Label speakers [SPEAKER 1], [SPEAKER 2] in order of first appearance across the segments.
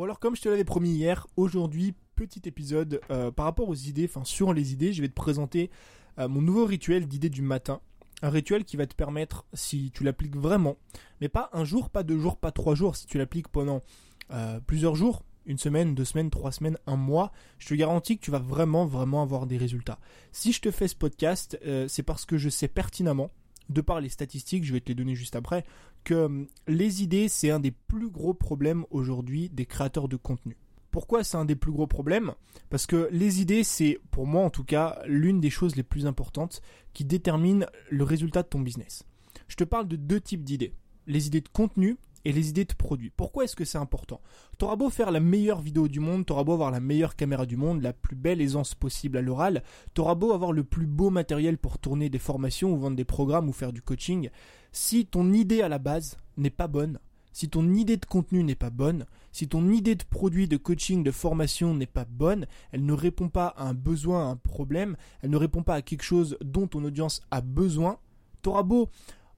[SPEAKER 1] Bon alors comme je te l'avais promis hier, aujourd'hui petit épisode euh, par rapport aux idées, enfin sur les idées, je vais te présenter euh, mon nouveau rituel d'idées du matin. Un rituel qui va te permettre, si tu l'appliques vraiment, mais pas un jour, pas deux jours, pas trois jours, si tu l'appliques pendant euh, plusieurs jours, une semaine, deux semaines, trois semaines, un mois, je te garantis que tu vas vraiment, vraiment avoir des résultats. Si je te fais ce podcast, c'est parce que je sais pertinemment de par les statistiques, je vais te les donner juste après, que hum, les idées, c'est un des plus gros problèmes aujourd'hui des créateurs de contenu. Pourquoi c'est un des plus gros problèmes? Parce que les idées, c'est, pour moi en tout cas, l'une des choses les plus importantes qui déterminent le résultat de ton business. Je te parle de deux types d'idées. Les idées de contenu et les idées de produits. Pourquoi est-ce que c'est important? T'auras beau faire la meilleure vidéo du monde, t'auras beau avoir la meilleure caméra du monde, la plus belle aisance possible à l'oral, t'auras beau avoir le plus beau matériel pour tourner des formations ou vendre des programmes ou faire du coaching, si ton idée à la base n'est pas bonne, si ton idée de contenu n'est pas bonne, si ton idée de produit, de coaching, de formation n'est pas bonne, elle ne répond pas à un besoin, à un problème, elle ne répond pas à quelque chose dont ton audience a besoin, t'auras beau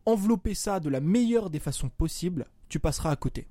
[SPEAKER 1] envelopper ça de la meilleure des façons possibles, tu passeras à côté.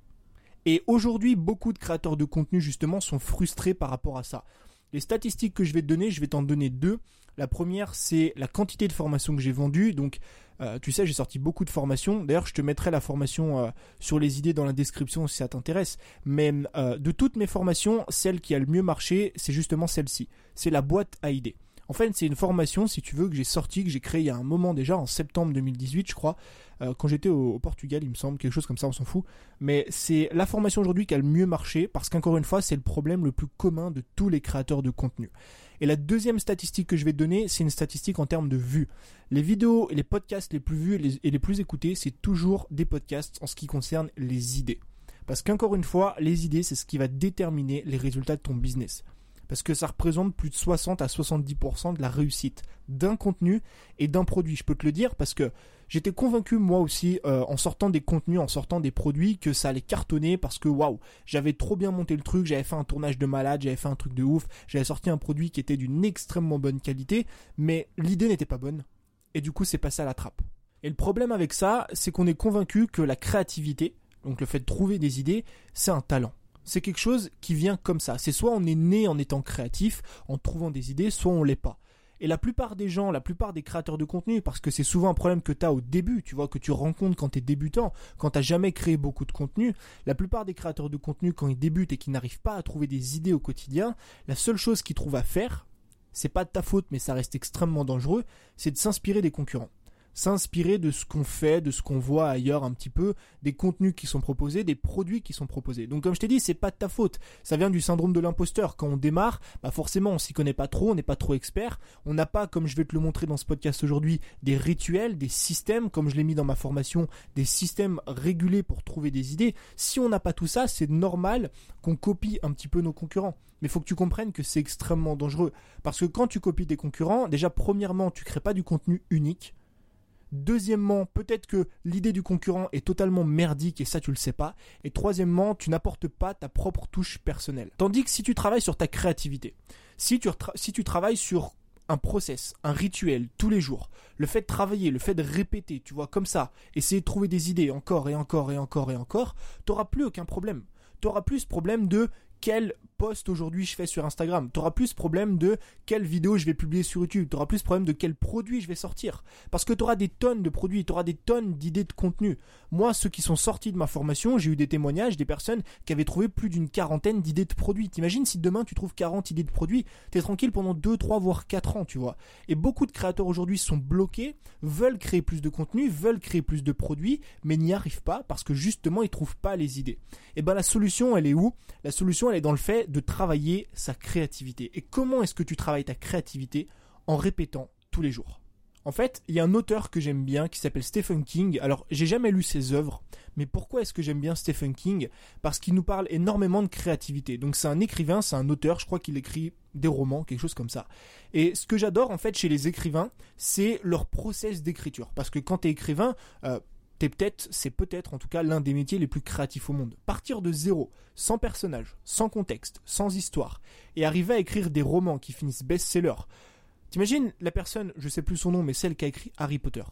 [SPEAKER 1] Et aujourd'hui, beaucoup de créateurs de contenu justement sont frustrés par rapport à ça. Les statistiques que je vais te donner, je vais t'en donner deux. La première, c'est la quantité de formations que j'ai vendues. Donc, euh, tu sais, j'ai sorti beaucoup de formations. D'ailleurs, je te mettrai la formation euh, sur les idées dans la description si ça t'intéresse. Mais euh, de toutes mes formations, celle qui a le mieux marché, c'est justement celle-ci. C'est la boîte à idées. En fait, c'est une formation, si tu veux, que j'ai sortie, que j'ai créée il y a un moment déjà, en septembre 2018, je crois, euh, quand j'étais au, Portugal, il me semble, quelque chose comme ça, on s'en fout. Mais c'est la formation aujourd'hui qui a le mieux marché, parce qu'encore une fois, c'est le problème le plus commun de tous les créateurs de contenu. Et la deuxième statistique que je vais te donner, c'est une statistique en termes de vues. Les vidéos et les podcasts les plus vus et les, et les plus écoutés, c'est toujours des podcasts en ce qui concerne les idées. Parce qu'encore une fois, les idées, c'est ce qui va déterminer les résultats de ton business parce que ça représente plus de 60 à 70% de la réussite d'un contenu et d'un produit. Je peux te le dire parce que j'étais convaincu moi aussi euh, en sortant des contenus, en sortant des produits que ça allait cartonner parce que waouh, j'avais trop bien monté le truc, j'avais fait un tournage de malade, j'avais fait un truc de ouf, j'avais sorti un produit qui était d'une extrêmement bonne qualité, mais l'idée n'était pas bonne et du coup c'est passé à la trappe. Et le problème avec ça, c'est qu'on est convaincu que la créativité, donc le fait de trouver des idées, c'est un talent c'est quelque chose qui vient comme ça. C'est soit on est né en étant créatif, en trouvant des idées, soit on l'est pas. Et la plupart des gens, la plupart des créateurs de contenu, parce que c'est souvent un problème que tu as au début, tu vois, que tu rencontres quand tu es débutant, quand tu jamais créé beaucoup de contenu, la plupart des créateurs de contenu, quand ils débutent et qu'ils n'arrivent pas à trouver des idées au quotidien, la seule chose qu'ils trouvent à faire, c'est pas de ta faute, mais ça reste extrêmement dangereux, c'est de s'inspirer des concurrents s'inspirer de ce qu'on fait, de ce qu'on voit ailleurs un petit peu, des contenus qui sont proposés, des produits qui sont proposés. Donc comme je t'ai dit, c'est pas de ta faute. Ça vient du syndrome de l'imposteur. Quand on démarre, bah forcément on s'y connaît pas trop, on n'est pas trop expert. On n'a pas, comme je vais te le montrer dans ce podcast aujourd'hui, des rituels, des systèmes, comme je l'ai mis dans ma formation, des systèmes régulés pour trouver des idées. Si on n'a pas tout ça, c'est normal qu'on copie un petit peu nos concurrents. Mais faut que tu comprennes que c'est extrêmement dangereux. Parce que quand tu copies des concurrents, déjà premièrement, tu crées pas du contenu unique Deuxièmement, peut-être que l'idée du concurrent est totalement merdique et ça tu le sais pas. Et troisièmement, tu n'apportes pas ta propre touche personnelle. Tandis que si tu travailles sur ta créativité, si tu, si tu travailles sur un process, un rituel tous les jours, le fait de travailler, le fait de répéter, tu vois, comme ça, essayer de trouver des idées encore et encore et encore et encore, t'auras plus aucun problème. T'auras plus ce problème de quel aujourd'hui je fais sur Instagram. Tu auras plus problème de quelle vidéo je vais publier sur YouTube. Tu auras plus problème de quel produit je vais sortir. Parce que tu auras des tonnes de produits, tu auras des tonnes d'idées de contenu. Moi, ceux qui sont sortis de ma formation, j'ai eu des témoignages des personnes qui avaient trouvé plus d'une quarantaine d'idées de produits. T'imagines si demain tu trouves 40 idées de produits, t'es tranquille pendant 2, 3, voire 4 ans, tu vois. Et beaucoup de créateurs aujourd'hui sont bloqués, veulent créer plus de contenu, veulent créer plus de produits, mais n'y arrivent pas parce que justement ils trouvent pas les idées. Et ben la solution, elle est où? La solution, elle est dans le fait de travailler sa créativité. Et comment est-ce que tu travailles ta créativité En répétant tous les jours? En fait, il y a un auteur que j'aime bien qui s'appelle Stephen King. Alors, j'ai jamais lu ses œuvres, mais pourquoi est-ce que j'aime bien Stephen King? Parce qu'il nous parle énormément de créativité. Donc, c'est un écrivain, c'est un auteur, je crois qu'il écrit des romans, quelque chose comme ça. Et ce que j'adore en fait chez les écrivains, c'est leur process d'écriture. Parce que quand tu es écrivain, euh, peut-être, c'est peut-être en tout cas l'un des métiers les plus créatifs au monde. Partir de zéro, sans personnage, sans contexte, sans histoire, et arriver à écrire des romans qui finissent best-seller. T'imagines la personne, je sais plus son nom, mais celle qui a écrit Harry Potter.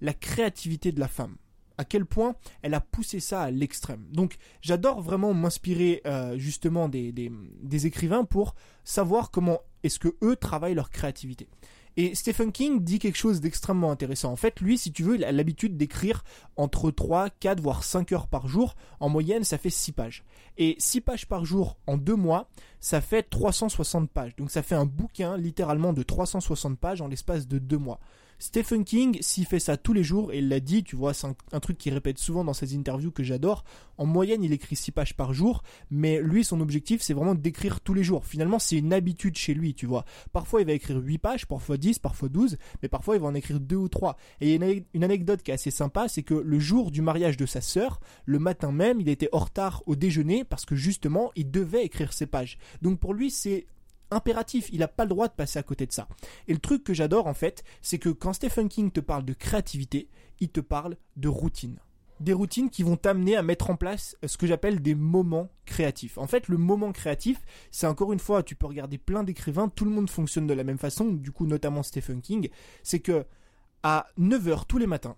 [SPEAKER 1] La créativité de la femme. à quel point elle a poussé ça à l'extrême. Donc j'adore vraiment m'inspirer euh, justement des, des, écrivains pour savoir comment est-ce que eux travaillent leur créativité. Et Stephen King dit quelque chose d'extrêmement intéressant. En fait, lui, si tu veux, il a l'habitude d'écrire entre 3, 4, voire 5 heures par jour. En moyenne, ça fait 6 pages. Et 6 pages par jour en 2 mois, ça fait 360 pages. Donc ça fait un bouquin littéralement de 360 pages en l'espace de 2 mois. Stephen King, s'il fait ça tous les jours, et il l'a dit, tu vois, c'est un, truc qu'il répète souvent dans ses interviews que j'adore. En moyenne, il écrit 6 pages par jour, mais lui, son objectif, c'est vraiment d'écrire tous les jours. Finalement, c'est une habitude chez lui, tu vois. Parfois, il va écrire 8 pages, parfois 10, parfois 12, mais parfois, il va en écrire 2 ou 3. Et il y a une anecdote qui est assez sympa, c'est que le jour du mariage de sa sœur, le matin même, il était en retard au déjeuner parce que justement, il devait écrire ses pages. Donc pour lui, c'est impératif, il n'a pas le droit de passer à côté de ça. Et le truc que j'adore en fait, c'est que quand Stephen King te parle de créativité, il te parle de routine. Des routines qui vont t'amener à mettre en place ce que j'appelle des moments créatifs. En fait, le moment créatif, c'est encore une fois, tu peux regarder plein d'écrivains, tout le monde fonctionne de la même façon, du coup notamment Stephen King, c'est que à 9h tous les matins,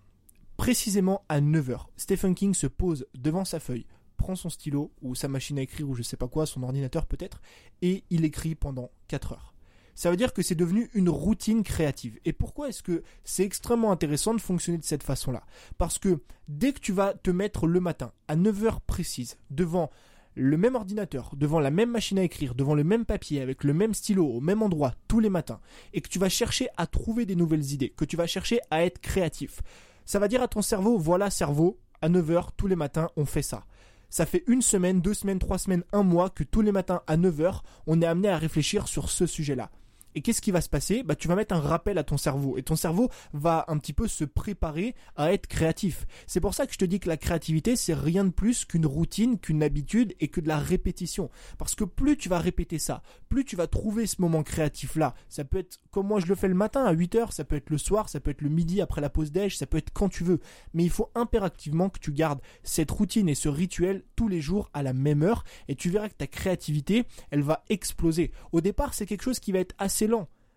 [SPEAKER 1] précisément à 9h, Stephen King se pose devant sa feuille, prend son stylo ou sa machine à écrire ou je sais pas quoi, son ordinateur peut-être, et il écrit pendant 4 heures. Ça veut dire que c'est devenu une routine créative. Et pourquoi est-ce que c'est extrêmement intéressant de fonctionner de cette façon-là? Parce que dès que tu vas te mettre le matin à 9 heures précises devant le même ordinateur, devant la même machine à écrire, devant le même papier, avec le même stylo, au même endroit, tous les matins, et que tu vas chercher à trouver des nouvelles idées, que tu vas chercher à être créatif, ça va dire à ton cerveau, voilà cerveau, à 9h tous les matins, on fait ça. Ça fait une semaine, deux semaines, trois semaines, un mois que tous les matins à 9h, on est amené à réfléchir sur ce sujet-là. Et qu'est-ce qui va se passer? Bah, Tu vas mettre un rappel à ton cerveau. Et ton cerveau va un petit peu se préparer à être créatif. C'est pour ça que je te dis que la créativité, c'est rien de plus qu'une routine, qu'une habitude et que de la répétition. Parce que plus tu vas répéter ça, plus tu vas trouver ce moment créatif-là. Ça peut être comme moi je le fais le matin à 8h, ça peut être le soir, ça peut être le midi après la pause déj, ça peut être quand tu veux. Mais il faut impérativement que tu gardes cette routine et ce rituel tous les jours à la même heure. Et tu verras que ta créativité, elle va exploser. Au départ, c'est quelque chose qui va être assez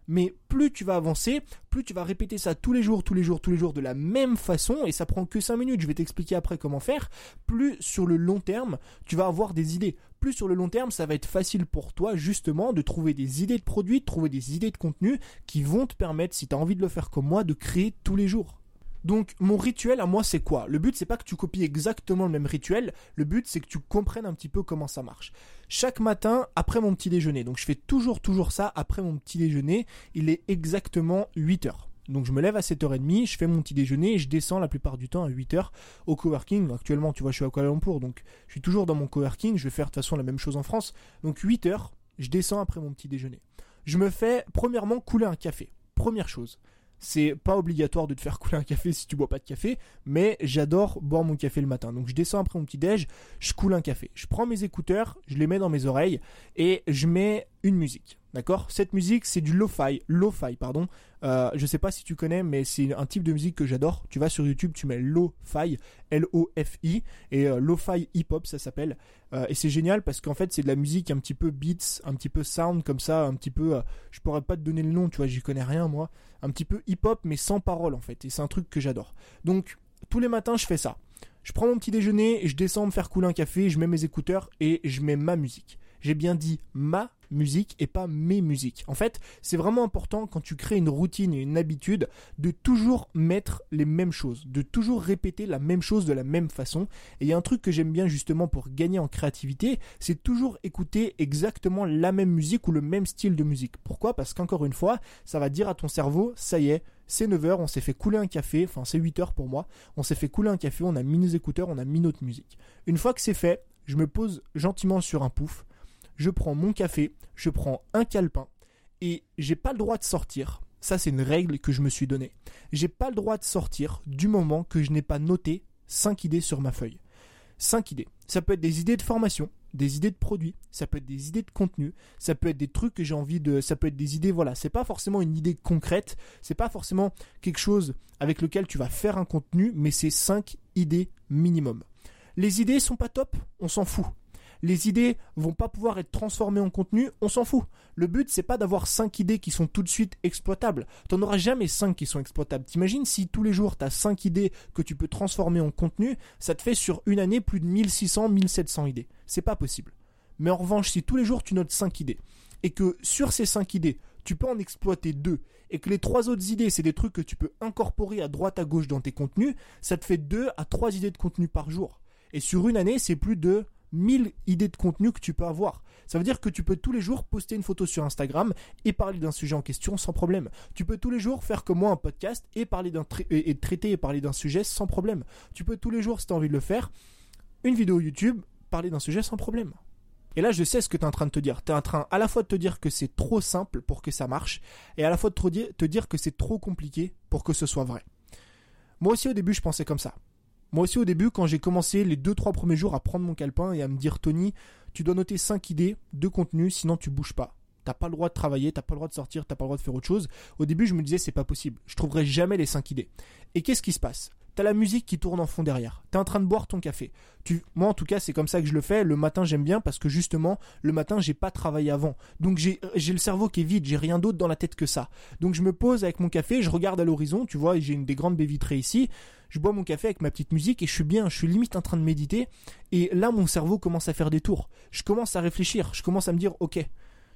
[SPEAKER 1] Mais plus tu vas avancer, plus tu vas répéter ça tous les jours, tous les jours, tous les jours de la même façon, et ça prend que 5 minutes, je vais t'expliquer après comment faire, plus sur le long terme, tu vas avoir des idées. Plus sur le long terme, ça va être facile pour toi justement de trouver des idées de produits, de trouver des idées de contenu qui vont te permettre, si tu as envie de le faire comme moi, de créer tous les jours. Donc mon rituel à moi c'est quoi? Le but c'est pas que tu copies exactement le même rituel, le but c'est que tu comprennes un petit peu comment ça marche. Chaque matin après mon petit déjeuner, donc je fais toujours toujours ça après mon petit déjeuner, il est exactement 8 heures. Donc je me lève à 7h30, je fais mon petit déjeuner et je descends la plupart du temps à 8h au coworking. Actuellement, tu vois, je suis à Kuala Lumpur, donc je suis toujours dans mon coworking, je vais faire de toute façon la même chose en France. Donc 8h, je descends après mon petit déjeuner. Je me fais premièrement couler un café. Première chose. C'est pas obligatoire de te faire couler un café si tu bois pas de café, mais j'adore boire mon café le matin. Donc je descends après mon petit déj, je coule un café. Je prends mes écouteurs, je les mets dans mes oreilles et je mets une musique. D'accord? Cette musique, c'est du lo-fi, lo-fi, pardon. Euh, je sais pas si tu connais, mais c'est un type de musique que j'adore. Tu vas sur YouTube, tu mets lo-fi, L-O-F-I, et euh, lo-fi hip-hop, ça s'appelle. Euh, et c'est génial parce qu'en fait, c'est de la musique un petit peu beats, un petit peu sound comme ça, un petit peu. je pourrais pas te donner le nom, tu vois, j'y connais rien moi. Un petit peu hip-hop, mais sans parole en fait. Et c'est un truc que j'adore. Donc, tous les matins, je fais ça. Je prends mon petit déjeuner, je descends me faire couler un café, je mets mes écouteurs et je mets ma musique. J'ai bien dit ma musique et pas mes musiques. En fait, c'est vraiment important quand tu crées une routine et une habitude de toujours mettre les mêmes choses, de toujours répéter la même chose de la même façon. Et il y a un truc que j'aime bien justement pour gagner en créativité, c'est toujours écouter exactement la même musique ou le même style de musique. Pourquoi? Parce qu'encore une fois, ça va dire à ton cerveau, ça y est, c'est 9h, on s'est fait couler un café, enfin c'est 8h pour moi, on s'est fait couler un café, on a mis nos écouteurs, on a mis notre musique. Une fois que c'est fait, je me pose gentiment sur un pouf, je prends mon café, je prends un calepin et j'ai pas le droit de sortir. Ça, c'est une règle que je me suis donnée. J'ai pas le droit de sortir du moment que je n'ai pas noté 5 idées sur ma feuille. 5 idées. Ça peut être des idées de formation, des idées de produits, ça peut être des idées de contenu, ça peut être des trucs que j'ai envie de, ça peut être des idées, voilà, c'est pas forcément une idée concrète, c'est pas forcément quelque chose avec lequel tu vas faire un contenu, mais c'est 5 idées minimum. Les idées sont pas top, on s'en fout. Les idées vont pas pouvoir être transformées en contenu, on s'en fout. Le but c'est pas d'avoir 5 idées qui sont tout de suite exploitables. T'en auras jamais 5 qui sont exploitables. T'imagines si tous les jours t'as 5 idées que tu peux transformer en contenu, ça te fait sur une année plus de 1600, 1700 idées. C'est pas possible. Mais en revanche, si tous les jours tu notes 5 idées, et que sur ces 5 idées, tu peux en exploiter 2, et que les 3 autres idées, c'est des trucs que tu peux incorporer à droite à gauche dans tes contenus, ça te fait 2 à 3 idées de contenu par jour. Et sur une année, c'est plus de 1000 idées de contenu que tu peux avoir. Ça veut dire que tu peux tous les jours poster une photo sur Instagram et parler d'un sujet en question sans problème. Tu peux tous les jours faire comme moi un podcast et parler d'un et traiter et parler d'un sujet sans problème. Tu peux tous les jours, si tu as envie de le faire, une vidéo YouTube, parler d'un sujet sans problème. Et là, je sais ce que tu es en train de te dire. Tu es en train à la fois de te dire que c'est trop simple pour que ça marche, et à la fois de te dire que c'est trop compliqué pour que ce soit vrai. Moi aussi, au début, je pensais comme ça. Moi aussi, au début, quand j'ai commencé les 2-3 premiers jours à prendre mon calepin et à me dire, Tony, tu dois noter 5 idées de contenu, sinon tu bouges pas. T'as pas le droit de travailler, t'as pas le droit de sortir, t'as pas le droit de faire autre chose. Au début, je me disais, c'est pas possible. Je trouverai jamais les 5 idées. Et qu'est-ce qui se passe? T'as la musique qui tourne en fond derrière. T'es en train de boire ton café. Moi en tout cas, c'est comme ça que je le fais. Le matin, j'aime bien parce que justement, le matin, j'ai pas travaillé avant. Donc j'ai, j'ai le cerveau qui est vide. J'ai rien d'autre dans la tête que ça. Donc je me pose avec mon café, je regarde à l'horizon. Tu vois, j'ai une des grandes baies vitrées ici. Je bois mon café avec ma petite musique et je suis bien. Je suis limite en train de méditer. Et là, mon cerveau commence à faire des tours. Je commence à réfléchir. Je commence à me dire, ok,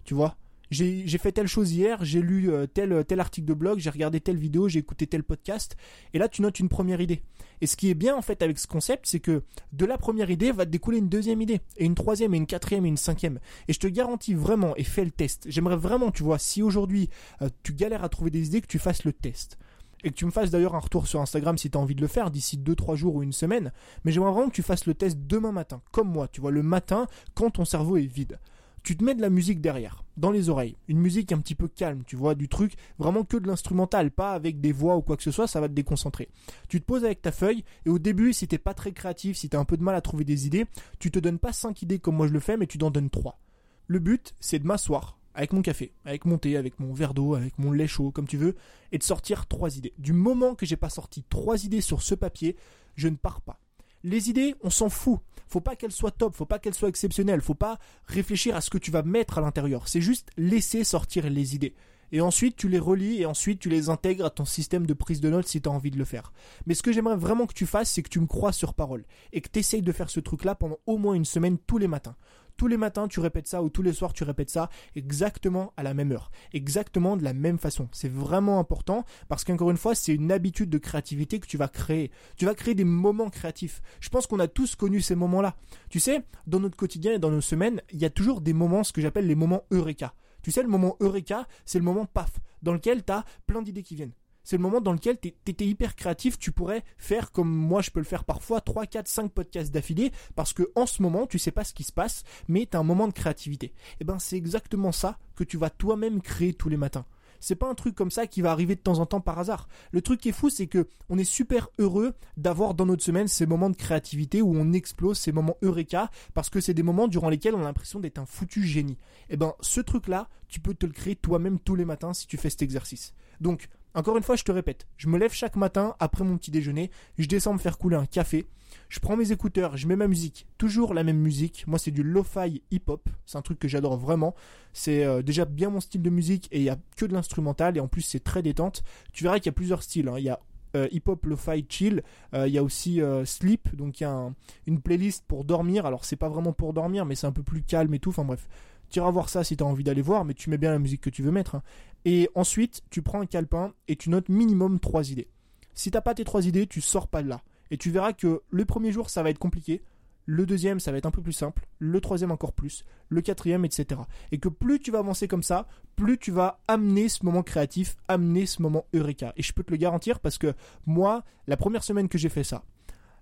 [SPEAKER 1] tu vois j'ai fait telle chose hier, j'ai lu euh, tel, tel article de blog, j'ai regardé telle vidéo, j'ai écouté tel podcast, et là tu notes une première idée. Et ce qui est bien en fait avec ce concept, c'est que de la première idée va découler une deuxième idée, et une troisième, et une quatrième, et une cinquième. Et je te garantis vraiment, et fais le test. J'aimerais vraiment, tu vois, si aujourd'hui euh, tu galères à trouver des idées, que tu fasses le test et que tu me fasses d'ailleurs un retour sur Instagram si tu as envie de le faire d'ici 2-3 jours ou une semaine. Mais j'aimerais vraiment que tu fasses le test demain matin, comme moi, tu vois, le matin, quand ton cerveau est vide tu te mets de la musique derrière, dans les oreilles. Une musique un petit peu calme, tu vois, du truc, vraiment que de l'instrumental, pas avec des voix ou quoi que ce soit, ça va te déconcentrer. Tu te poses avec ta feuille, et au début, si t'es pas très créatif, si t'as un peu de mal à trouver des idées, tu te donnes pas 5 idées comme moi je le fais, mais tu t'en donnes 3. Le but, c'est de m'asseoir, avec mon café, avec mon thé, avec mon verre d'eau, avec mon lait chaud, comme tu veux, et de sortir 3 idées. Du moment que j'ai pas sorti 3 idées sur ce papier, je ne pars pas. Les idées, on s'en fout. Faut pas qu'elles soient top, faut pas qu'elles soient exceptionnelles, faut pas réfléchir à ce que tu vas mettre à l'intérieur. C'est juste laisser sortir les idées. Et ensuite, tu les relis et ensuite, tu les intègres à ton système de prise de notes si tu as envie de le faire. Mais ce que j'aimerais vraiment que tu fasses, c'est que tu me crois sur parole et que tu essayes de faire ce truc-là pendant au moins une semaine tous les matins tous les matins tu répètes ça ou tous les soirs tu répètes ça exactement à la même heure, exactement de la même façon. C'est vraiment important parce qu'encore une fois, c'est une habitude de créativité que tu vas créer. Tu vas créer des moments créatifs. Je pense qu'on a tous connu ces moments-là. Tu sais, dans notre quotidien et dans nos semaines, il y a toujours des moments, ce que j'appelle les moments eureka. Tu sais, le moment eureka, c'est le moment paf, dans lequel tu as plein d'idées qui viennent c'est le moment dans lequel tu étais hyper créatif, tu pourrais faire comme moi je peux le faire parfois 3 4 5 podcasts d'affilée parce que en ce moment, tu sais pas ce qui se passe, mais tu as un moment de créativité. Et eh ben c'est exactement ça que tu vas toi-même créer tous les matins. C'est pas un truc comme ça qui va arriver de temps en temps par hasard. Le truc qui est fou, c'est que on est super heureux d'avoir dans notre semaine ces moments de créativité où on explose, ces moments eureka, parce que c'est des moments durant lesquels on a l'impression d'être un foutu génie. Et eh ben, ce truc-là, tu peux te le créer toi-même tous les matins si tu fais cet exercice. Donc, encore une fois, je te répète, je me lève chaque matin après mon petit déjeuner, je descends me faire couler un café, je prends mes écouteurs, je mets ma musique, toujours la même musique. Moi, c'est du lo-fi hip-hop, c'est un truc que j'adore vraiment. C'est euh, déjà bien mon style de musique et il y a que de l'instrumental et en plus c'est très détente. Tu verras qu'il y a plusieurs styles. Hein. Il y a euh, hip-hop, lo-fi, chill. Euh, il y a aussi sleep, donc il y a une playlist pour dormir. Alors c'est pas vraiment pour dormir, mais c'est un peu plus calme et tout. Enfin bref, tu iras voir ça si tu as envie d'aller voir, mais tu mets bien la musique que tu veux mettre. Hein. Et ensuite, tu prends un calepin et tu notes minimum 3 idées. Si t'as pas tes 3 idées, tu sors pas de là. Et tu verras que le premier jour, ça va être compliqué. Le deuxième, ça va être un peu plus simple. Le troisième, encore plus. Le quatrième, etc. Et que plus tu vas avancer comme ça, plus tu vas amener ce moment créatif, amener ce moment eureka. Et je peux te le garantir parce que moi, la première semaine que j'ai fait ça,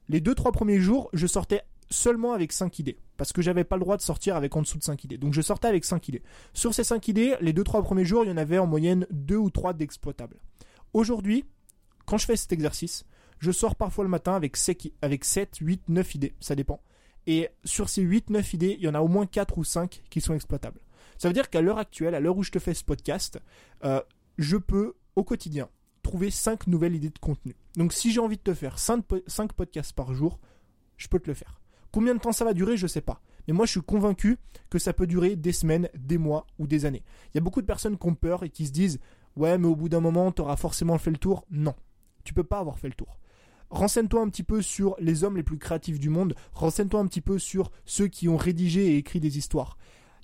[SPEAKER 1] les 2-3 premiers jours, je sortais seulement avec 5 idées. Parce que j'avais pas le droit de sortir avec en dessous de 5 idées. Donc je sortais avec 5 idées. Sur ces 5 idées, les 2-3 premiers jours, il y en avait en moyenne 2 ou 3 d'exploitables. Aujourd'hui, quand je fais cet exercice, je sors parfois le matin avec 7, avec 7, 8, 9 idées. Ça dépend. Et sur ces 8, 9 idées, il y en a au moins 4 ou 5 qui sont exploitables. Ça veut dire qu'à l'heure actuelle, à l'heure où je te fais ce podcast, euh, je peux au quotidien trouver 5 nouvelles idées de contenu. Donc si j'ai envie de te faire 5 podcasts par jour, je peux te le faire. Combien de temps ça va durer, je sais pas. Mais moi, je suis convaincu que ça peut durer des semaines, des mois ou des années. Il y a beaucoup de personnes qui ont peur et qui se disent Ouais, mais au bout d'un moment, tu auras forcément fait le tour. Non, tu peux pas avoir fait le tour. Renseigne-toi un petit peu sur les hommes les plus créatifs du monde. Renseigne-toi un petit peu sur ceux qui ont rédigé et écrit des histoires.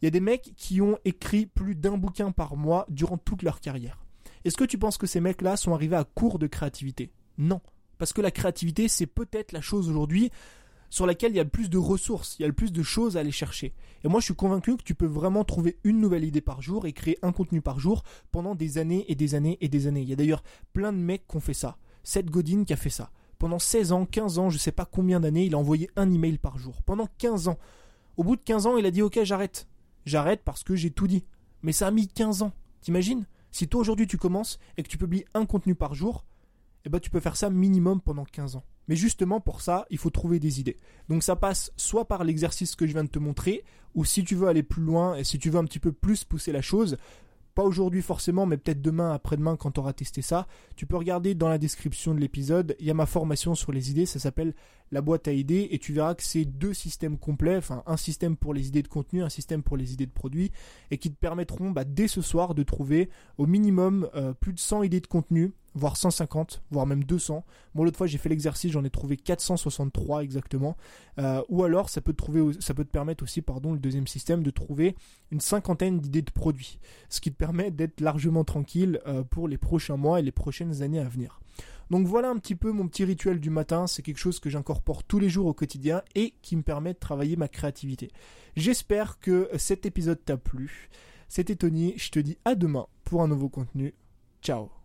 [SPEAKER 1] Il y a des mecs qui ont écrit plus d'un bouquin par mois durant toute leur carrière. Est-ce que tu penses que ces mecs-là sont arrivés à court de créativité? Non. Parce que la créativité, c'est peut-être la chose aujourd'hui sur laquelle il y a le plus de ressources, il y a le plus de choses à aller chercher. Et moi, je suis convaincu que tu peux vraiment trouver une nouvelle idée par jour et créer un contenu par jour pendant des années et des années et des années. Il y a d'ailleurs plein de mecs qui ont fait ça. Seth Godin qui a fait ça. Pendant 16 ans, 15 ans, je ne sais pas combien d'années, il a envoyé un email par jour. Pendant 15 ans. Au bout de 15 ans, il a dit Ok, j'arrête. J'arrête parce que j'ai tout dit. Mais ça a mis 15 ans. T'imagines? Si toi aujourd'hui tu commences et que tu publies un contenu par jour, eh ben tu peux faire ça minimum pendant 15 ans. Mais justement pour ça, il faut trouver des idées. Donc ça passe soit par l'exercice que je viens de te montrer, ou si tu veux aller plus loin et si tu veux un petit peu plus pousser la chose, pas aujourd'hui forcément, mais peut-être demain, après-demain, quand tu auras testé ça. Tu peux regarder dans la description de l'épisode, il y a ma formation sur les idées, ça s'appelle la boîte à idées, et tu verras que c'est deux systèmes complets, enfin un système pour les idées de contenu, un système pour les idées de produits, et qui te permettront bah, dès ce soir de trouver au minimum euh, plus de 100 idées de contenu voire 150, voire même 200. Moi, l'autre fois, j'ai fait l'exercice, j'en ai trouvé 463 exactement. Euh, ou alors, ça peut, te trouver, ça peut te permettre aussi, pardon, le deuxième système, de trouver une cinquantaine d'idées de produits. Ce qui te permet d'être largement tranquille euh, pour les prochains mois et les prochaines années à venir. Donc voilà un petit peu mon petit rituel du matin, c'est quelque chose que j'incorpore tous les jours au quotidien et qui me permet de travailler ma créativité. J'espère que cet épisode t'a plu. C'était Tony, je te dis à demain pour un nouveau contenu. Ciao